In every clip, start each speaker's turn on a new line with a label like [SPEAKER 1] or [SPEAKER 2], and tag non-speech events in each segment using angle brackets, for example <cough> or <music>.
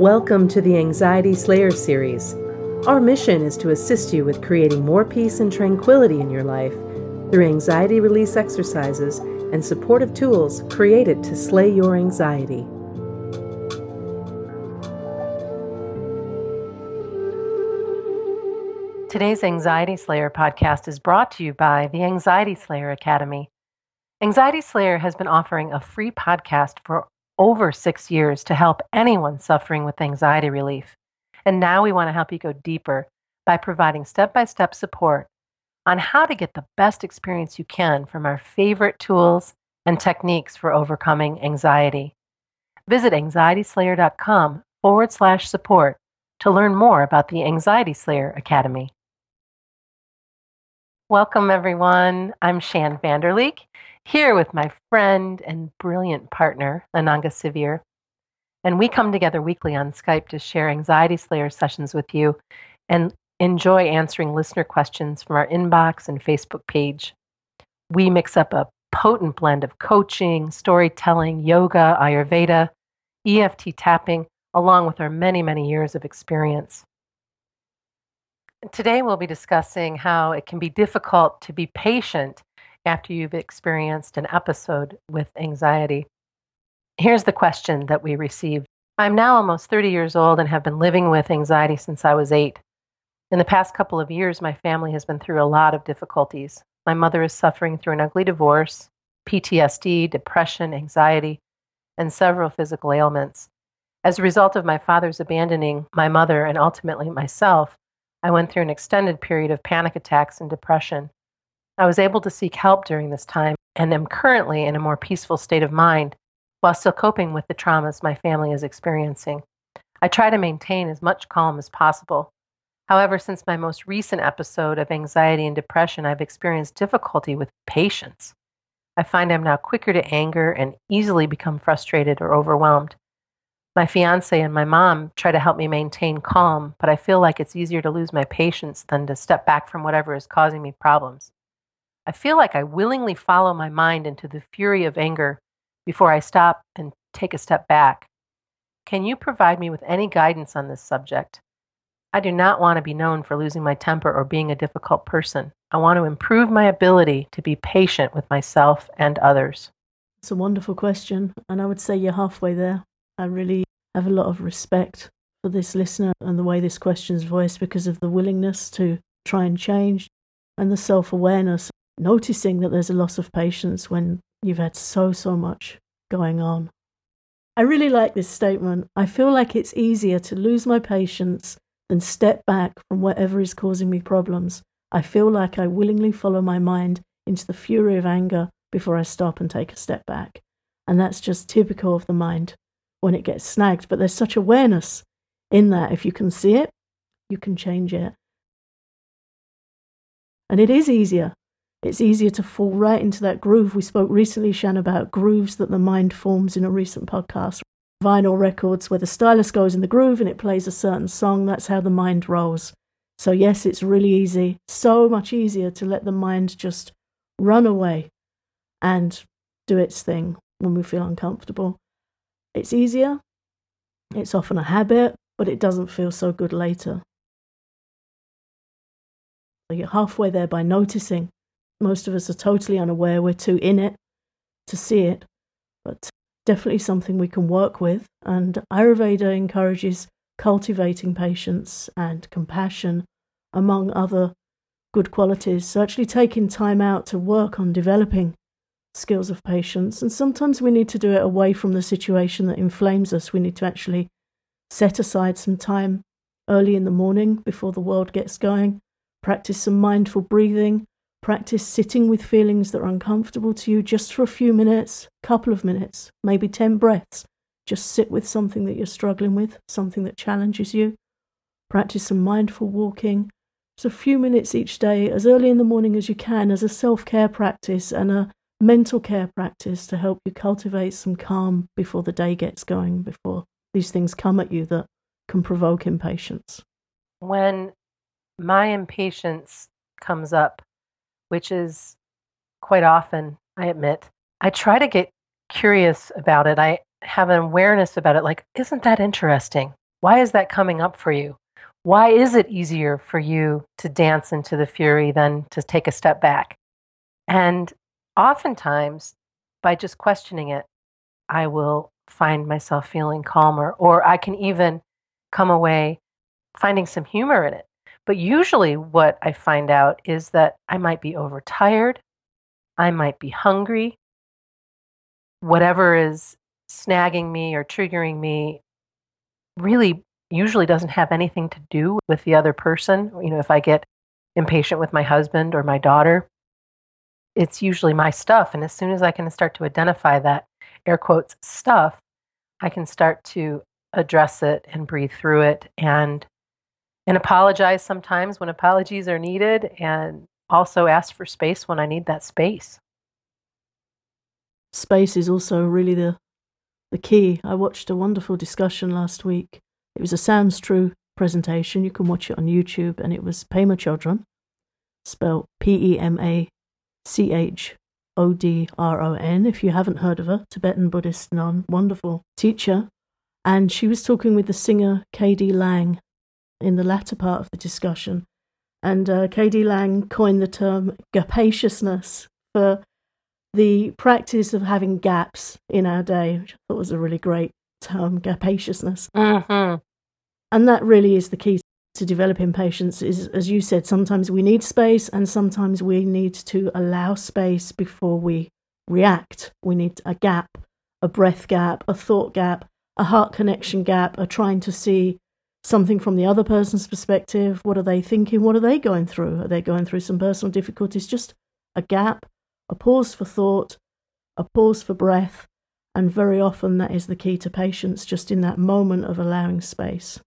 [SPEAKER 1] Welcome to the Anxiety Slayer series. Our mission is to assist you with creating more peace and tranquility in your life through anxiety release exercises and supportive tools created to slay your anxiety. Today's Anxiety Slayer podcast is brought to you by the Anxiety Slayer Academy. Anxiety Slayer has been offering a free podcast for over six years to help anyone suffering with anxiety relief. And now we want to help you go deeper by providing step by step support on how to get the best experience you can from our favorite tools and techniques for overcoming anxiety. Visit anxietyslayer.com forward slash support to learn more about the Anxiety Slayer Academy. Welcome, everyone. I'm Shann Vander Leek, here with my friend and brilliant partner, Ananga Sivyer. And we come together weekly on Skype to share Anxiety Slayer sessions with you and enjoy answering listener questions from our inbox and Facebook page. We mix up a potent blend of coaching, storytelling, yoga, Ayurveda, EFT tapping, along with our many, many years of experience. Today, we'll be discussing how it can be difficult to be patient after you've experienced an episode with anxiety. Here's the question that we received I'm now almost 30 years old and have been living with anxiety since I was eight. In the past couple of years, my family has been through a lot of difficulties. My mother is suffering through an ugly divorce, PTSD, depression, anxiety, and several physical ailments. As a result of my father's abandoning my mother and ultimately myself, I went through an extended period of panic attacks and depression. I was able to seek help during this time and am currently in a more peaceful state of mind while still coping with the traumas my family is experiencing. I try to maintain as much calm as possible. However, since my most recent episode of anxiety and depression, I've experienced difficulty with patience. I find I'm now quicker to anger and easily become frustrated or overwhelmed. My fiance and my mom try to help me maintain calm, but I feel like it's easier to lose my patience than to step back from whatever is causing me problems. I feel like I willingly follow my mind into the fury of anger before I stop and take a step back. Can you provide me with any guidance on this subject? I do not want to be known for losing my temper or being a difficult person. I want to improve my ability to be patient with myself and others.
[SPEAKER 2] It's a wonderful question, and I would say you're halfway there. I really have a lot of respect for this listener and the way this question is voiced because of the willingness to try and change and the self awareness, noticing that there's a loss of patience when you've had so, so much going on. I really like this statement. I feel like it's easier to lose my patience than step back from whatever is causing me problems. I feel like I willingly follow my mind into the fury of anger before I stop and take a step back. And that's just typical of the mind when it gets snagged. But there's such awareness in that. If you can see it, you can change it. And it is easier. It's easier to fall right into that groove. We spoke recently, Shann, about grooves that the mind forms in a recent podcast. Vinyl records where the stylus goes in the groove and it plays a certain song. That's how the mind rolls. So, yes, it's really easy, so much easier to let the mind just run away and do its thing when we feel uncomfortable. It's easier, it's often a habit, but it doesn't feel so good later. You're halfway there by noticing. Most of us are totally unaware, we're too in it to see it, but definitely something we can work with. And Ayurveda encourages cultivating patience and compassion, among other good qualities. So, actually taking time out to work on developing skills of patience. And sometimes we need to do it away from the situation that inflames us. We need to actually set aside some time early in the morning before the world gets going, practice some mindful breathing, practice sitting with feelings that are uncomfortable to you just for a few minutes, couple of minutes, maybe 10 breaths. Just sit with something that you're struggling with, something that challenges you. Practice some mindful walking, just a few minutes each day, as early in the morning as you can, as a self care practice and a mental care practice to help you cultivate some calm before the day gets going, before these things come at you that can provoke impatience.
[SPEAKER 1] When my impatience comes up, which is quite often, I admit, I try to get curious about it. I have an awareness about it like, isn't that interesting? Why is that coming up for you? Why is it easier for you to dance into the fury than to take a step back? And oftentimes, by just questioning it, I will find myself feeling calmer, or I can even come away finding some humor in it. But usually, what I find out is that I might be overtired, I might be hungry, whatever is snagging me or triggering me really usually doesn't have anything to do with the other person. You know, if I get impatient with my husband or my daughter, it's usually my stuff. And as soon as I can start to identify that air quotes stuff, I can start to address it and breathe through it and and apologize sometimes when apologies are needed and also ask for space when I need that space.
[SPEAKER 2] Space is also really the the key. I watched a wonderful discussion last week. It was a Sounds True presentation. You can watch it on YouTube, and it was Pema Chodron, spelled P E M A C H O D R O N. If you haven't heard of her, Tibetan Buddhist nun, wonderful teacher. And she was talking with the singer K.D. Lang in the latter part of the discussion. And uh, K.D. Lang coined the term gapaciousness for the practice of having gaps in our day, which I thought was a really great term, gapaciousness.
[SPEAKER 1] Mm-hmm.
[SPEAKER 2] And that really is the key to developing patience is as you said sometimes we need space and sometimes we need to allow space before we react we need a gap a breath gap a thought gap a heart connection gap a trying to see something from the other person's perspective what are they thinking what are they going through are they going through some personal difficulties just a gap a pause for thought, a pause for breath, and very often that is the key to patience, just in that moment of allowing space.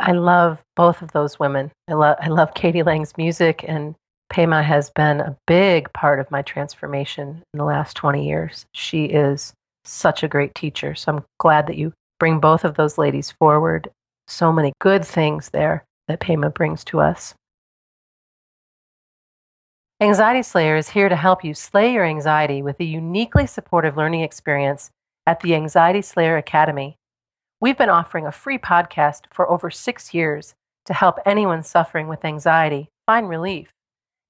[SPEAKER 1] I love both of those women. I love I love K.D. Lang's music and Pema has been a big part of my transformation in the last 20 years. She is such a great teacher. So I'm glad that you bring both of those ladies forward. So many good things there that Pema brings to us. Anxiety Slayer is here to help you slay your anxiety with a uniquely supportive learning experience at the Anxiety Slayer Academy. We've been offering a free podcast for over six years to help anyone suffering with anxiety find relief.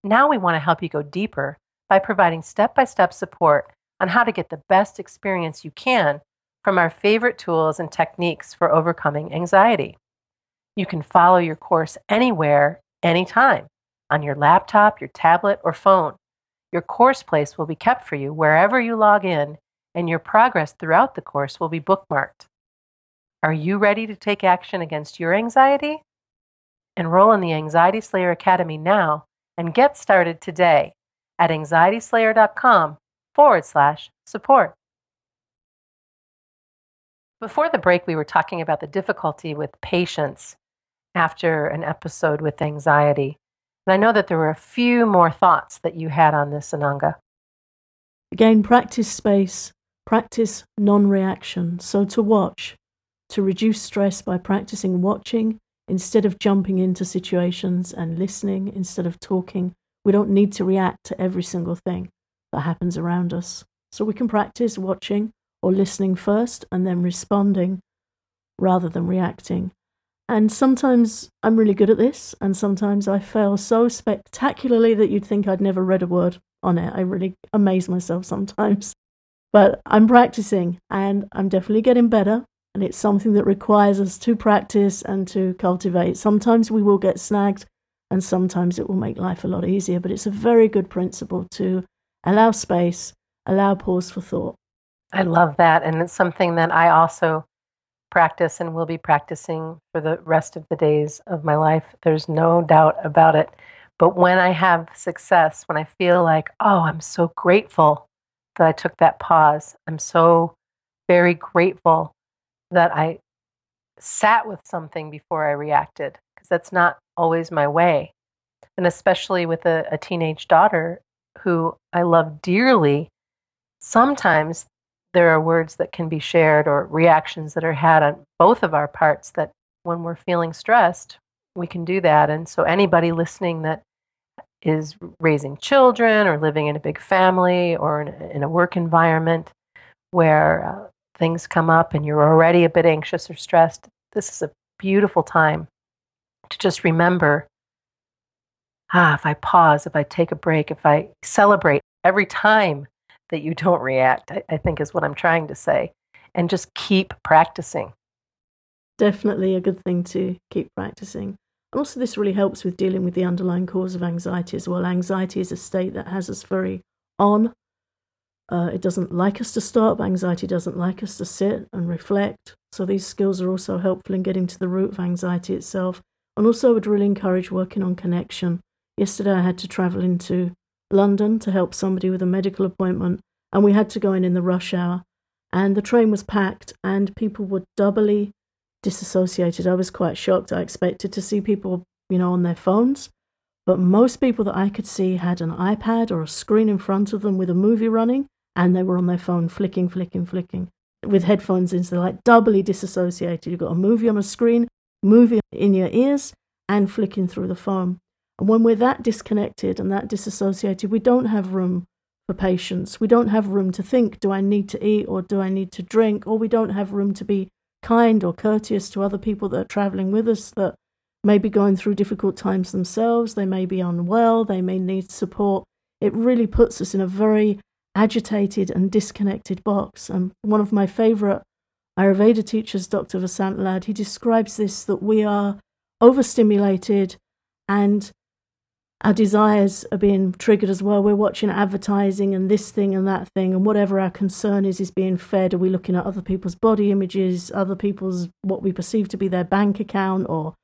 [SPEAKER 1] Now we want to help you go deeper by providing step by step support on how to get the best experience you can from our favorite tools and techniques for overcoming anxiety. You can follow your course anywhere, anytime on your laptop, your tablet, or phone. Your course place will be kept for you wherever you log in, and your progress throughout the course will be bookmarked. Are you ready to take action against your anxiety? Enroll in the Anxiety Slayer Academy now and get started today at anxietyslayer.com forward slash support. Before the break, we were talking about the difficulty with patience after an episode with anxiety. And I know that there were a few more thoughts that you had on this, Ananga.
[SPEAKER 2] Again, practice space, practice non reaction. So to watch, to reduce stress by practicing watching instead of jumping into situations and listening instead of talking. We don't need to react to every single thing that happens around us. So we can practice watching or listening first and then responding rather than reacting. And sometimes I'm really good at this, and sometimes I fail so spectacularly that you'd think I'd never read a word on it. I really amaze myself sometimes. <laughs> But I'm practicing, and I'm definitely getting better. And it's something that requires us to practice and to cultivate. Sometimes we will get snagged, and sometimes it will make life a lot easier. But it's a very good principle to allow space, allow pause for thought.
[SPEAKER 1] I love that. And it's something that I also practice and will be practicing for the rest of the days of my life. There's no doubt about it. But when I have success, when I feel like, oh, I'm so grateful that I took that pause, I'm so very grateful that I sat with something before I reacted, because that's not always my way. And especially with a, a teenage daughter who I love dearly, sometimes there are words that can be shared or reactions that are had on both of our parts that when we're feeling stressed, we can do that. And so, anybody listening that is raising children or living in a big family or in a, in a work environment where uh, things come up and you're already a bit anxious or stressed, this is a beautiful time to just remember ah, if I pause, if I take a break, if I celebrate every time that you don't react, I, I think is what I'm trying to say, and just keep practicing.
[SPEAKER 2] Definitely a good thing to keep practicing. And also, this really helps with dealing with the underlying cause of anxiety as well. Anxiety is a state that has us very on. Uh, it doesn't like us to stop. Anxiety doesn't like us to sit and reflect. So, these skills are also helpful in getting to the root of anxiety itself. And also, I would really encourage working on connection. Yesterday, I had to travel into London to help somebody with a medical appointment, and we had to go in in the rush hour. And the train was packed, and people were doubly disassociated. I was quite shocked. I expected to see people, you know, on their phones, but most people that I could see had an iPad or a screen in front of them with a movie running, and they were on their phone flicking, flicking, flicking with headphones in. So they're like doubly disassociated. You've got a movie on a screen, movie in your ears, and flicking through the phone. And when we're that disconnected and that disassociated, we don't have room for patience. We don't have room to think, do I need to eat or do I need to drink? Or we don't have room to be kind or courteous to other people that are traveling with us that may be going through difficult times themselves. They may be unwell. They may need support. It really puts us in a very agitated and disconnected box. And one of my favorite Ayurveda teachers, Dr. Vasant Lad, he describes this that we are overstimulated and our desires are being triggered as well. We're watching advertising and this thing and that thing, and whatever our concern is, is being fed. Are we looking at other people's body images, other people's what we perceive to be their bank account, or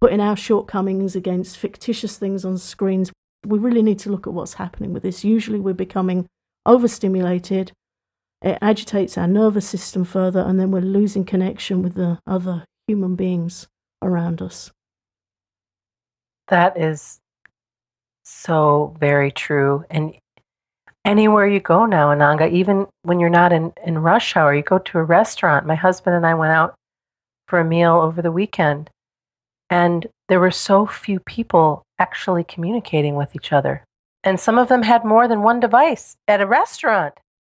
[SPEAKER 2] putting our shortcomings against fictitious things on screens? We really need to look at what's happening with this. Usually, we're becoming overstimulated. It agitates our nervous system further, and then we're losing connection with the other human beings around us.
[SPEAKER 1] That is so very true. And anywhere you go now, Ananga, even when you're not in, in rush hour, you go to a restaurant. My husband and I went out for a meal over the weekend, and there were so few people actually communicating with each other. And some of them had more than one device at a restaurant.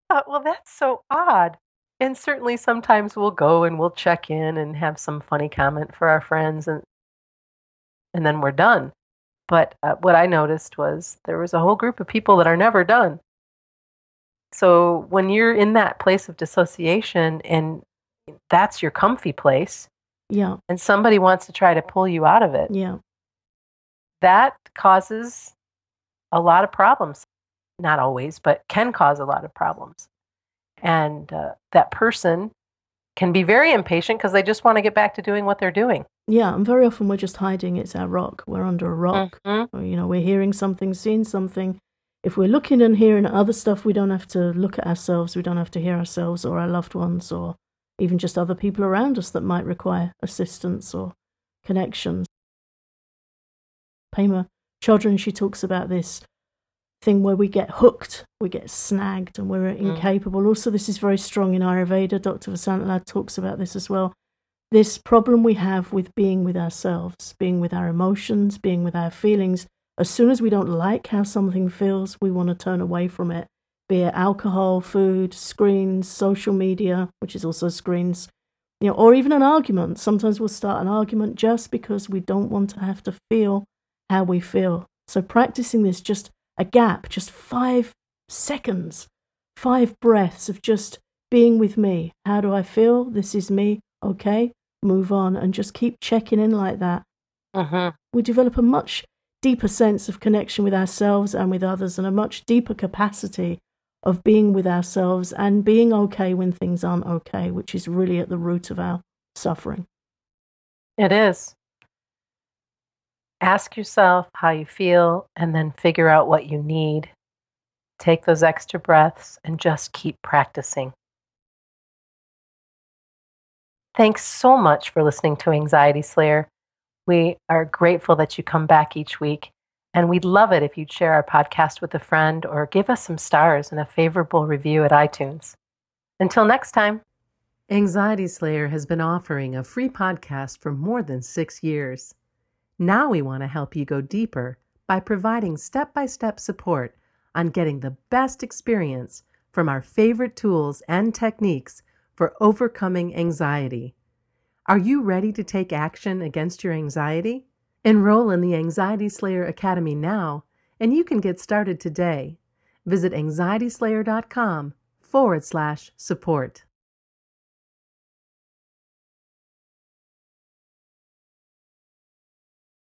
[SPEAKER 1] Thought, well, that's so odd. And certainly sometimes we'll go and we'll check in and have some funny comment for our friends and and then we're done. But uh, what I noticed was there was a whole group of people that are never done. So when you're in that place of dissociation and that's your comfy place,
[SPEAKER 2] yeah,
[SPEAKER 1] and somebody wants to try to pull you out of it,
[SPEAKER 2] yeah,
[SPEAKER 1] that causes a lot of problems. Not always, but can cause a lot of problems. And uh, that person can be very impatient because they just want to get back to doing what they're doing.
[SPEAKER 2] Yeah, and very often we're just hiding. It's our rock. We're under a rock. Mm-hmm. Or, you know, we're hearing something, seeing something. If we're looking and hearing other stuff, we don't have to look at ourselves. We don't have to hear ourselves or our loved ones or even just other people around us that might require assistance or connections. Pema Chodron, she talks about this thing where we get hooked, we get snagged, and we're mm. incapable. Also, this is very strong in Ayurveda. Dr. Vasant talks about this as well. This problem we have with being with ourselves, being with our emotions, being with our feelings. As soon as we don't like how something feels, we want to turn away from it. Be it alcohol, food, screens, social media, which is also screens, you know, or even an argument. Sometimes we'll start an argument just because we don't want to have to feel how we feel. So practicing this just a gap, just five seconds, five breaths of just being with me. How do I feel? This is me. Okay, move on and just keep checking in like that.
[SPEAKER 1] Uh-huh.
[SPEAKER 2] We develop a much deeper sense of connection with ourselves and with others, and a much deeper capacity of being with ourselves and being okay when things aren't okay, which is really at the root of our suffering.
[SPEAKER 1] It is. Ask yourself how you feel and then figure out what you need. Take those extra breaths and just keep practicing. Thanks so much for listening to Anxiety Slayer. We are grateful that you come back each week, and we'd love it if you'd share our podcast with a friend or give us some stars and a favorable review at iTunes. Until next time.
[SPEAKER 3] Anxiety Slayer has been offering a free podcast for more than six years. Now we want to help you go deeper by providing step by step support on getting the best experience from our favorite tools and techniques for overcoming anxiety.
[SPEAKER 1] Are you ready to take action against your anxiety? Enroll in the Anxiety Slayer Academy now, and you can get started today. Visit anxietyslayer.com forward slash support.